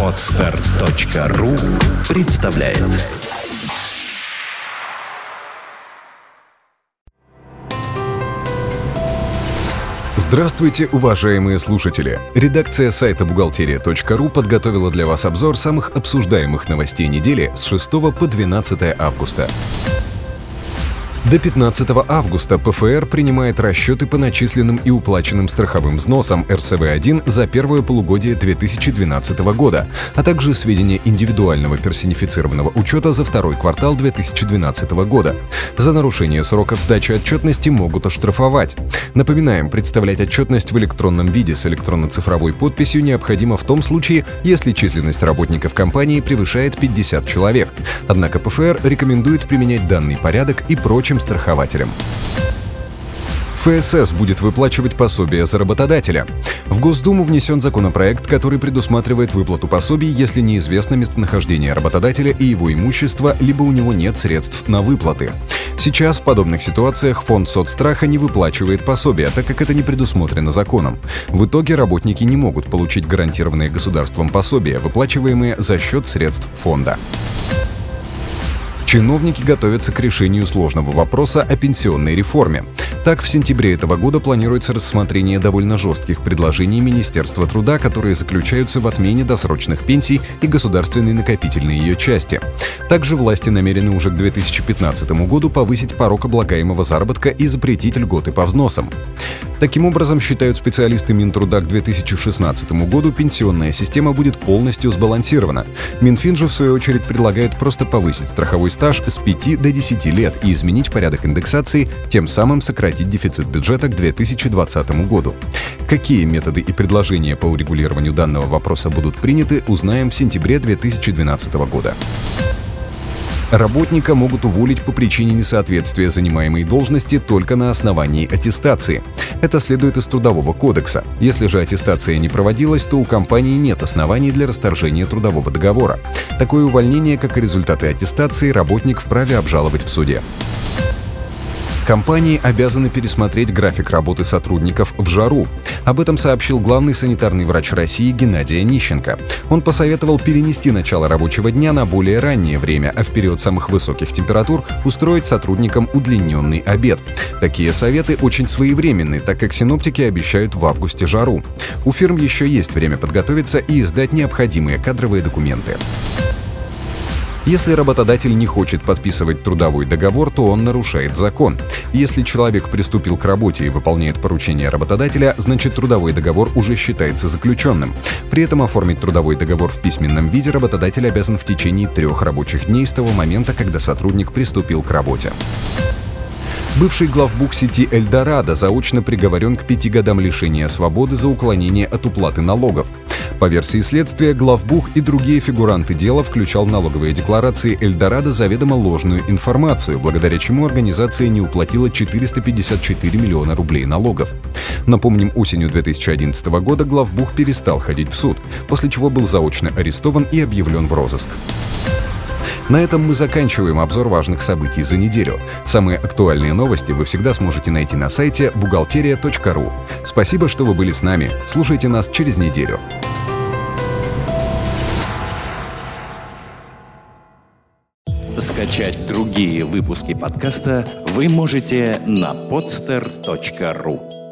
Отстар.ру представляет Здравствуйте, уважаемые слушатели! Редакция сайта бухгалтерия.ру подготовила для вас обзор самых обсуждаемых новостей недели с 6 по 12 августа. До 15 августа ПФР принимает расчеты по начисленным и уплаченным страховым взносам РСВ-1 за первое полугодие 2012 года, а также сведения индивидуального персонифицированного учета за второй квартал 2012 года. За нарушение сроков сдачи отчетности могут оштрафовать. Напоминаем, представлять отчетность в электронном виде с электронно-цифровой подписью необходимо в том случае, если численность работников компании превышает 50 человек. Однако ПФР рекомендует применять данный порядок и прочим нашим страхователям. ФСС будет выплачивать пособие за работодателя. В Госдуму внесен законопроект, который предусматривает выплату пособий, если неизвестно местонахождение работодателя и его имущество, либо у него нет средств на выплаты. Сейчас в подобных ситуациях фонд соцстраха не выплачивает пособия, так как это не предусмотрено законом. В итоге работники не могут получить гарантированные государством пособия, выплачиваемые за счет средств фонда. Чиновники готовятся к решению сложного вопроса о пенсионной реформе. Так, в сентябре этого года планируется рассмотрение довольно жестких предложений Министерства труда, которые заключаются в отмене досрочных пенсий и государственной накопительной ее части. Также власти намерены уже к 2015 году повысить порог облагаемого заработка и запретить льготы по взносам. Таким образом, считают специалисты Минтруда к 2016 году пенсионная система будет полностью сбалансирована. Минфин же, в свою очередь, предлагает просто повысить страховой стаж с 5 до 10 лет и изменить порядок индексации, тем самым сократить дефицит бюджета к 2020 году. Какие методы и предложения по урегулированию данного вопроса будут приняты, узнаем в сентябре 2012 года. Работника могут уволить по причине несоответствия занимаемой должности только на основании аттестации. Это следует из Трудового кодекса. Если же аттестация не проводилась, то у компании нет оснований для расторжения трудового договора. Такое увольнение, как и результаты аттестации, работник вправе обжаловать в суде. Компании обязаны пересмотреть график работы сотрудников в жару. Об этом сообщил главный санитарный врач России Геннадий Онищенко. Он посоветовал перенести начало рабочего дня на более раннее время, а в период самых высоких температур устроить сотрудникам удлиненный обед. Такие советы очень своевременны, так как синоптики обещают в августе жару. У фирм еще есть время подготовиться и издать необходимые кадровые документы. Если работодатель не хочет подписывать трудовой договор, то он нарушает закон. Если человек приступил к работе и выполняет поручение работодателя, значит трудовой договор уже считается заключенным. При этом оформить трудовой договор в письменном виде работодатель обязан в течение трех рабочих дней с того момента, когда сотрудник приступил к работе. Бывший главбух сети «Эльдорадо» заочно приговорен к пяти годам лишения свободы за уклонение от уплаты налогов. По версии следствия, главбух и другие фигуранты дела включал в налоговые декларации «Эльдорадо» заведомо ложную информацию, благодаря чему организация не уплатила 454 миллиона рублей налогов. Напомним, осенью 2011 года главбух перестал ходить в суд, после чего был заочно арестован и объявлен в розыск. На этом мы заканчиваем обзор важных событий за неделю. Самые актуальные новости вы всегда сможете найти на сайте бухгалтерия.ру. Спасибо, что вы были с нами. Слушайте нас через неделю. Скачать другие выпуски подкаста вы можете на podster.ru